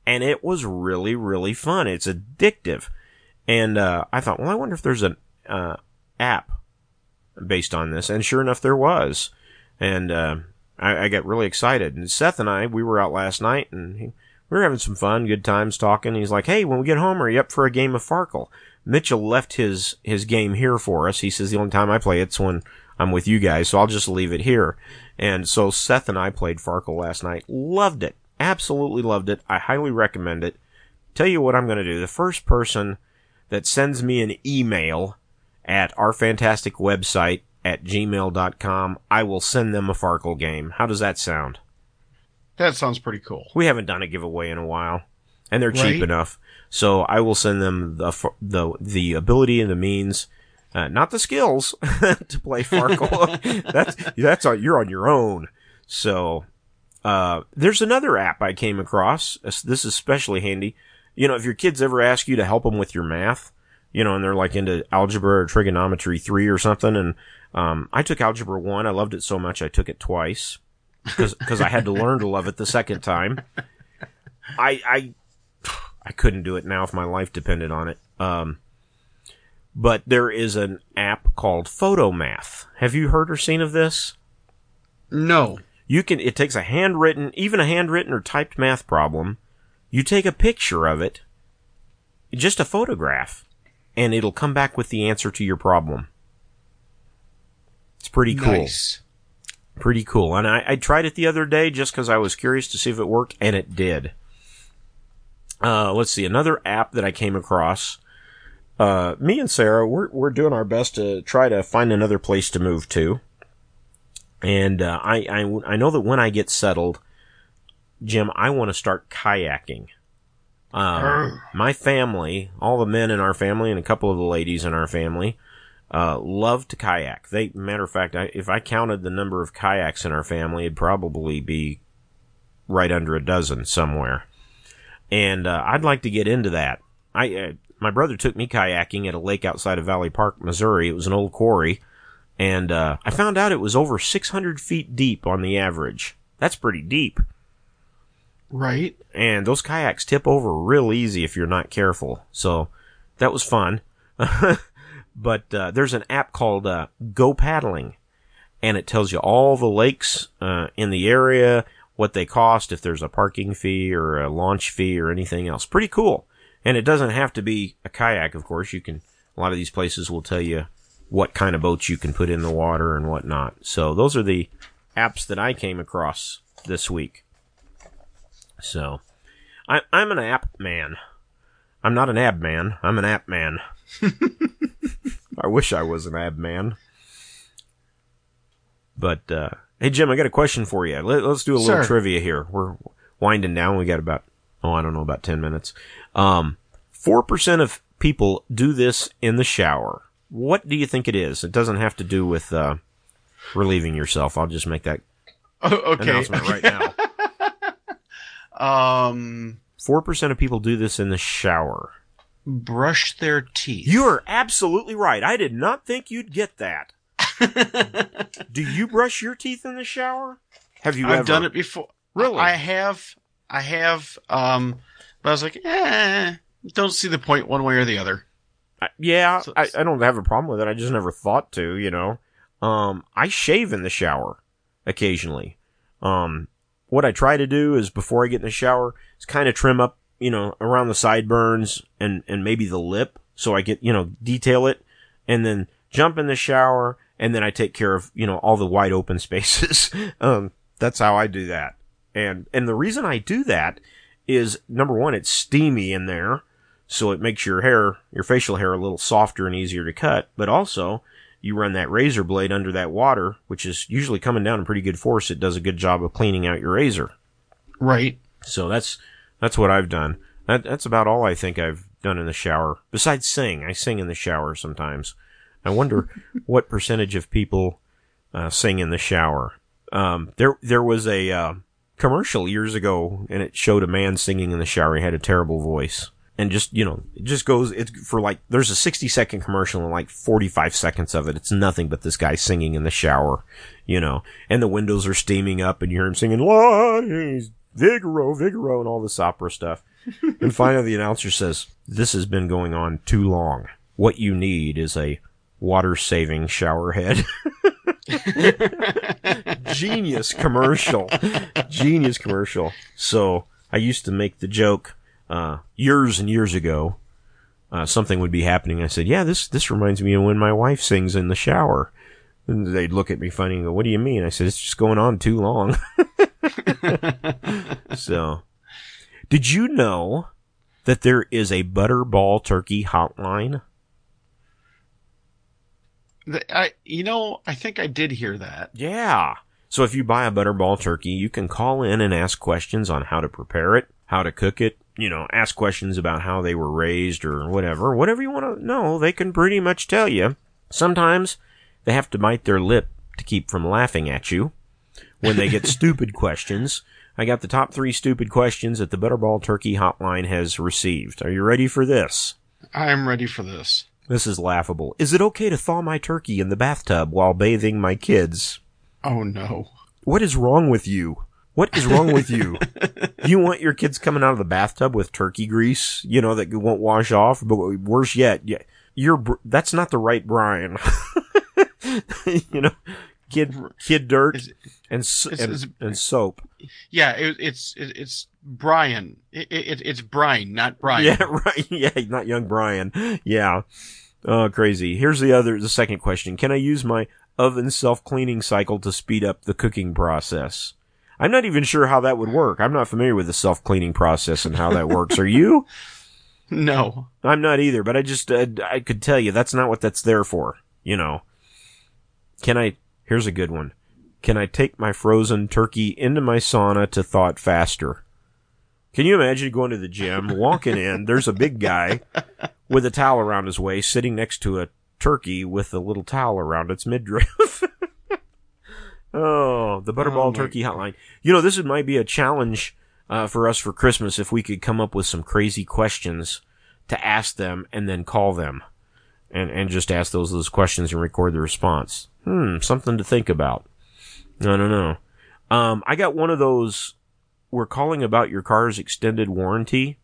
And it was really, really fun. It's addictive. And, uh, I thought, well, I wonder if there's an, uh, app based on this. And sure enough, there was. And, uh, I, I got really excited. And Seth and I, we were out last night and he, we were having some fun, good times talking. He's like, Hey, when we get home, are you up for a game of Farkle? Mitchell left his, his game here for us. He says the only time I play it's when I'm with you guys, so I'll just leave it here. And so Seth and I played Farkle last night. Loved it. Absolutely loved it. I highly recommend it. Tell you what I'm going to do. The first person that sends me an email at our fantastic website at gmail.com, I will send them a Farkle game. How does that sound? that sounds pretty cool. We haven't done a giveaway in a while, and they're cheap enough. So I will send them the the the ability and the means, uh, not the skills (laughs) to play Farkle. (laughs) that's that's you're on your own. So uh, there's another app I came across. This is especially handy. You know, if your kids ever ask you to help them with your math, you know, and they're like into algebra or trigonometry three or something, and um, I took algebra one. I loved it so much I took it twice because I had to learn to love it the second time. I I I couldn't do it now if my life depended on it. Um, but there is an app called Photomath. Have you heard or seen of this? No. You can. It takes a handwritten, even a handwritten or typed math problem. You take a picture of it, just a photograph, and it'll come back with the answer to your problem. It's pretty cool Nice. pretty cool. And I, I tried it the other day just because I was curious to see if it worked, and it did. Uh, let's see, another app that I came across. Uh, me and Sarah, we're, we're doing our best to try to find another place to move to. And, uh, I, I, I know that when I get settled, Jim, I want to start kayaking. Um, (sighs) my family, all the men in our family and a couple of the ladies in our family, uh, love to kayak. They, matter of fact, I, if I counted the number of kayaks in our family, it'd probably be right under a dozen somewhere. And uh, I'd like to get into that. I, uh, my brother took me kayaking at a lake outside of Valley Park, Missouri. It was an old quarry, and uh, I found out it was over 600 feet deep on the average. That's pretty deep. Right. And those kayaks tip over real easy if you're not careful. So that was fun. (laughs) but uh, there's an app called uh, Go Paddling, and it tells you all the lakes uh, in the area, what they cost, if there's a parking fee or a launch fee or anything else. Pretty cool. And it doesn't have to be a kayak, of course. You can. A lot of these places will tell you what kind of boats you can put in the water and whatnot. So those are the apps that I came across this week. So, I, I'm an app man. I'm not an ab man. I'm an app man. (laughs) I wish I was an ab man. But, uh, hey Jim, I got a question for you. Let, us do a little Sure. trivia here. We're winding down. We got about, oh, I don't know, about 10 minutes. Um, 4% of people do this in the shower. What do you think it is? It doesn't have to do with, uh, relieving yourself. I'll just make that Oh, (laughs) okay. announcement right now. (laughs) Um, Four percent of people do this in the shower. brush their teeth. You are absolutely right. I did not think you'd get that. (laughs) Do you brush your teeth in the shower? Have you I've ever? done it before. Really? I have. I have. Um, but I was like, eh, don't see the point one way or the other. I- yeah, So- I, I don't have a problem with it. I just never thought to, you know. Um, I shave in the shower occasionally. Um, what I try to do is before I get in the shower is kind of trim up, you know, around the sideburns and, and maybe the lip. So I get, you know, detail it and then jump in the shower and then I take care of, you know, all the wide open (laughs) spaces. um, that's how I do that. And, and the reason I do that is number one, it's steamy in there so it makes your hair, your facial hair, a little softer and easier to cut. But also, you run that razor blade under that water, which is usually coming down in pretty good force. It does a good job of cleaning out your razor. Right. So that's that's what I've done. That, that's about all I think I've done in the shower. Besides sing, I sing in the shower sometimes. I wonder (laughs) what percentage of people uh, sing in the shower. Um, there there was a uh, commercial years ago, and it showed a man singing in the shower. He had a terrible voice, and just you know, it just goes. It's for like there's a 60 second commercial, and like 45 seconds of it, it's nothing but this guy singing in the shower, you know, and the windows are steaming up, and you hear him singing "Lottie Vigoro, Vigoro," and all this opera stuff. (laughs) and finally, the announcer says, "This has been going on too long. What you need is a water saving shower head." (laughs) Genius commercial. Genius commercial. So I used to make the joke uh, years and years ago. Uh, something would be happening. I said, "Yeah, this this reminds me of when my wife sings in the shower." And they'd look at me funny and go, "What do you mean?" I said, "It's just going on too long." (laughs) so, did you know that there is a butterball turkey hotline? I, you know, I think I did hear that. Yeah. So if you buy a butterball turkey, you can call in and ask questions on how to prepare it, how to cook it, you know, ask questions about how they were raised or whatever. Whatever you want to know, they can pretty much tell you. Sometimes they have to bite their lip to keep from laughing at you when they get (laughs) stupid questions. I got the top three stupid questions that the Butterball Turkey Hotline has received. Are you ready for this? I'm ready for this. This is laughable. Is it okay to thaw my turkey in the bathtub while bathing my kids? Oh no. What is wrong with you? What is wrong with you? (laughs) you want your kids coming out of the bathtub with turkey grease, you know, that won't wash off? But worse yet, yeah, you're, that's not the right Brian. (laughs) you know, kid, kid dirt Is- and, s- is- and, is- and soap. Yeah, it, it's it, it's Brian. It, it, it's Brian, not Brian. Yeah, (laughs) right. Yeah, not young Brian. Yeah. Oh, crazy. Here's the other, the second question. Can I use my oven self-cleaning cycle to speed up the cooking process? I'm not even sure how that would work. I'm not familiar with the self-cleaning process and how that works. Are you? (laughs) No. I'm not either, but I just, uh, I could tell you that's not what that's there for. You know. Can I, here's a good one. Can I take my frozen turkey into my sauna to thaw it faster? Can you imagine going to the gym, walking in, (laughs) there's a big guy with a towel around his waist sitting next to a turkey with a little towel around its midriff. (laughs) oh, the Butterball Oh Turkey Hotline. You know, this would might be a challenge uh, for us for Christmas if we could come up with some crazy questions to ask them and then call them and, and just ask those those questions and record the response. Hmm, something to think about. I don't know. Um, I got one of those. We're calling about your car's extended warranty,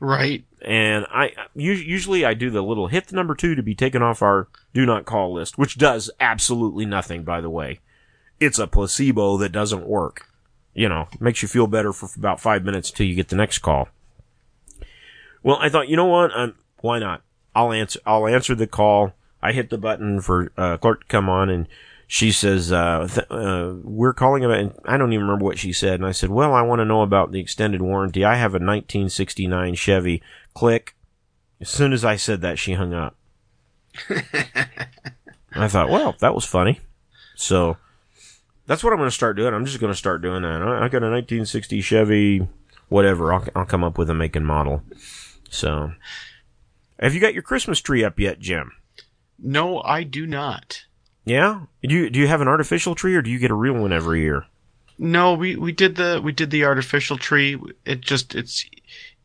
Right. and I usually I do the little hit the number two to be taken off our do not call list, which does absolutely nothing. By the way, it's a placebo that doesn't work. You know, makes you feel better for about five minutes till you get the next call. Well, I thought, you know what? Um, why not? I'll answer. I'll answer the call. I hit the button for uh, Clark to come on, and she says, uh, th- uh, "We're calling about." And I don't even remember what she said. And I said, "Well, I want to know about the extended warranty. I have a 1969 Chevy." Click. As soon as I said that, she hung up. (laughs) I thought, well, that was funny. So that's what I'm going to start doing. I'm just going to start doing that. I I got a 1960 Chevy, whatever. I'll, I'll come up with a make and model. So, have you got your Christmas tree up yet, Jim? No, I do not. Yeah. Do you do you have an artificial tree or do you get a real one every year? No, we we did the we did the artificial tree. It just it's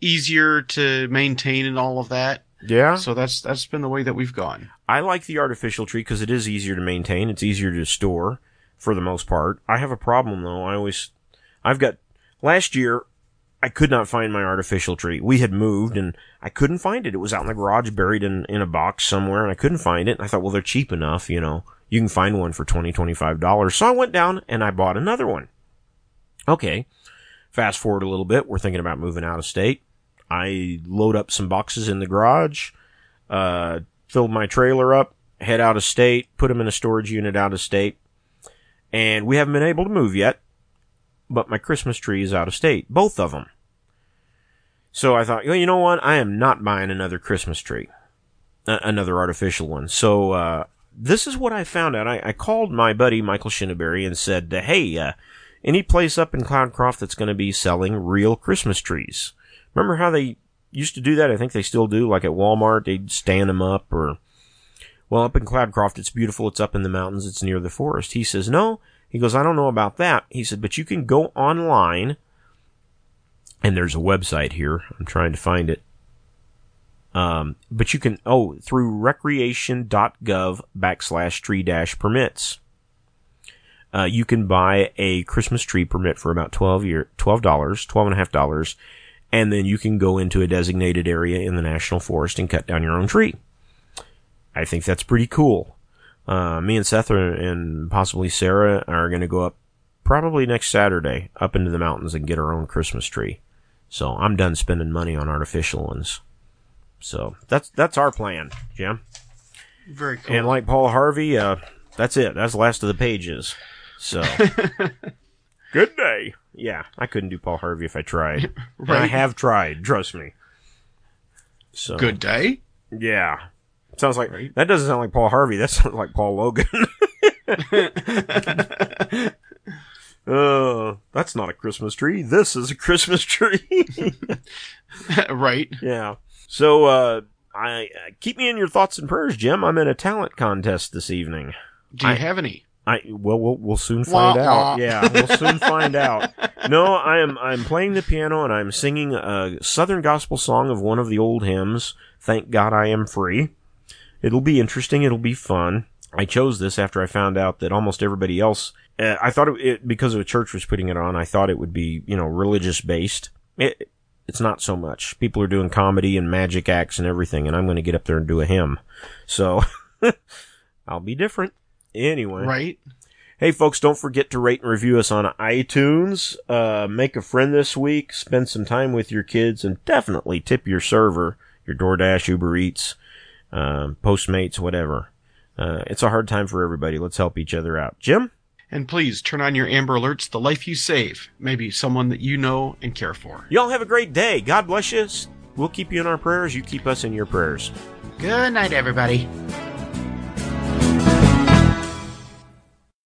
easier to maintain and all of that. Yeah. So that's that's been the way that we've gone. I like the artificial tree because it is easier to maintain. It's easier to store for the most part. I have a problem though. I always, I've got, last year, I could not find my artificial tree. We had moved and I couldn't find it. It was out in the garage buried in, in a box somewhere and I couldn't find it. And I thought, well, they're cheap enough, you know, you can find one for 20, 25 dollars. So I went down and I bought another one. Okay. Fast forward a little bit. We're thinking about moving out of state. I load up some boxes in the garage, uh, filled my trailer up, head out of state, put them in a storage unit out of state, and we haven't been able to move yet. But my Christmas tree is out of state, both of them. So I thought, well, you know what? I am not buying another Christmas tree, uh, another artificial one. So uh, this is what I found out. I, I called my buddy Michael Shinneberry and said, "Hey, uh, any place up in Cloudcroft that's going to be selling real Christmas trees?" Remember how they used to do that? I think they still do. Like at Walmart, they'd stand them up or, well, up in Cloudcroft, it's beautiful. It's up in the mountains. It's near the forest. He says, no. He goes, I don't know about that. He said, but you can go online and there's a website here. I'm trying to find it. Um, but you can, oh, through recreation.gov backslash tree dash permits. Uh, you can buy a Christmas tree permit for about 12 year, $12, $12 and a half dollars and then you can go into a designated area in the national forest and cut down your own tree. I think that's pretty cool. Uh, me and Seth are, and possibly Sarah are going to go up probably next Saturday up into the mountains and get our own Christmas tree. So I'm done spending money on artificial ones. So that's that's our plan, Jim. Very cool. And like Paul Harvey, uh, that's it. That's the last of the pages. So (laughs) good day. Yeah, I couldn't do Paul Harvey if I tried. (laughs) right. I have tried, trust me. So good day. Yeah, sounds like right. that doesn't sound like Paul Harvey. That (laughs) sounds like Paul Logan. Oh, (laughs) that's not a Christmas tree. This is a Christmas tree. (laughs) right. Yeah. So, uh, I uh, keep me in your thoughts and prayers, Jim. I'm in a talent contest this evening. Do you I, have any? I well, we'll we'll soon find wah, out. Wah. Yeah, we'll soon find out. No, I am I'm playing the piano and I'm singing a Southern gospel song of one of the old hymns. Thank God I am free. It'll be interesting. It'll be fun. I chose this after I found out that almost everybody else. Uh, I thought it, it because a church was putting it on. I thought it would be you know religious based. It it's not so much. People are doing comedy and magic acts and everything, and I'm going to get up there and do a hymn. So (laughs) I'll be different. Anyway. Right. Hey folks, don't forget to rate and review us on iTunes. Uh, make a friend this week. Spend some time with your kids and definitely tip your server, your DoorDash, Uber Eats, um, Postmates, whatever. Uh, it's a hard time for everybody. Let's help each other out. Jim? And please turn on your Amber Alerts. The life you save. Maybe someone that you know and care for. Y'all have a great day. God bless you. We'll keep you in our prayers. You keep us in your prayers. Good night, everybody.